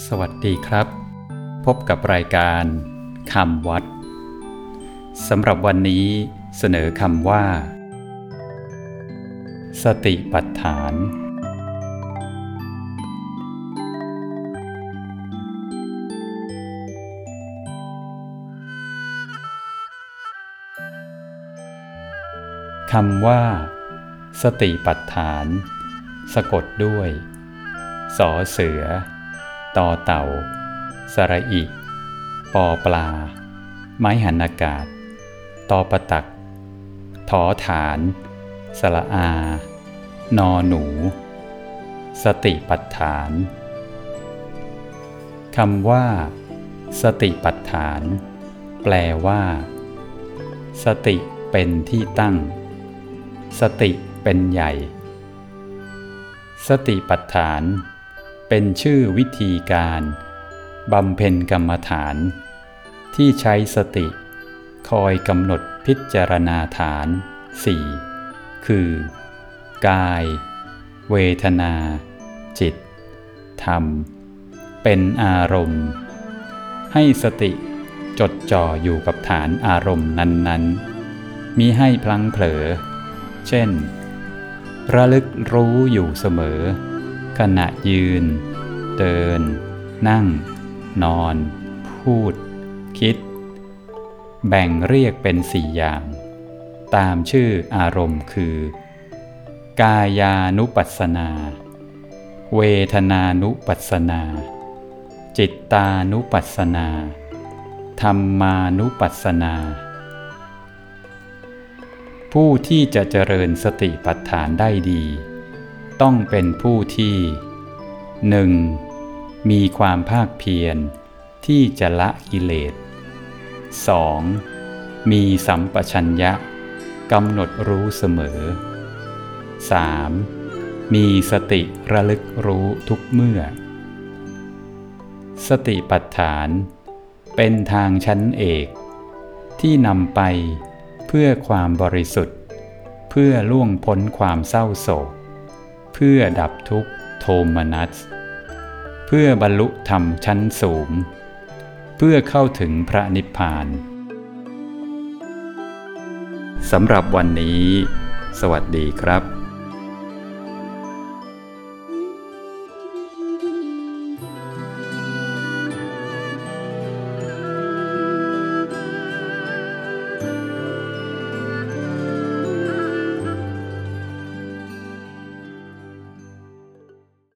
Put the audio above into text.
สวัสดีครับ พบกับรายการคำวัดสำหรับวันนี้เสนอคำว่า สติปัฏฐาน คำว่า สติปัฏฐาน สะกดด้วย สอเสือ ตอเต่า สระอิ ปอปลา ไม้หันอากาศ ตอประตัก ถอฐาน สระอา นอหนู สติปัฏฐานคำว่า สติปัฏฐาน แปลว่า สติเป็นที่ตั้ง สติเป็นใหญ่ สติปัฏฐาน เป็นชื่อวิธีการบำเพ็ญกรรมฐาน ที่ใช้สติ คอยกำหนดพิจารณาฐานสี่คือ กาย เวทนา จิต ธรรม เป็นอารมณ์ ให้สติจดจ่ออยู่กับฐานอารมณ์นั้นๆ มิให้พลังเผลอ เช่น ระลึกรู้อยู่เสมอ ขณะยืน เดิน นั่ง นอน พูด คิด แบ่งเรียกเป็นสี่อย่าง ตามชื่ออารมณ์คือ กายานุปัสสนา เวทนานุปัสสนา จิตตานุปัสสนาธรรมานุปัสสนา ผู้ที่จะเจริญสติปัฏฐานได้ดี ต้องเป็นผู้ที่ 1. มีความภาคเพียรที่จะละกิเลส 2. มีสัมปชัญญะกำหนดรู้เสมอ 3. มีสติระลึกรู้ทุกเมื่อ สติปัฏฐานเป็นทางชั้นเอก ที่นำไปเพื่อความบริสุทธิ์ เพื่อล่วงพ้นความเศร้าโศก เพื่อดับทุกโทมนัส เพื่อบรรลุธรรมชั้นสูง เพื่อเข้าถึงพระนิพพานสำหรับวันนี้ สวัสดีครับ